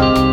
Bye.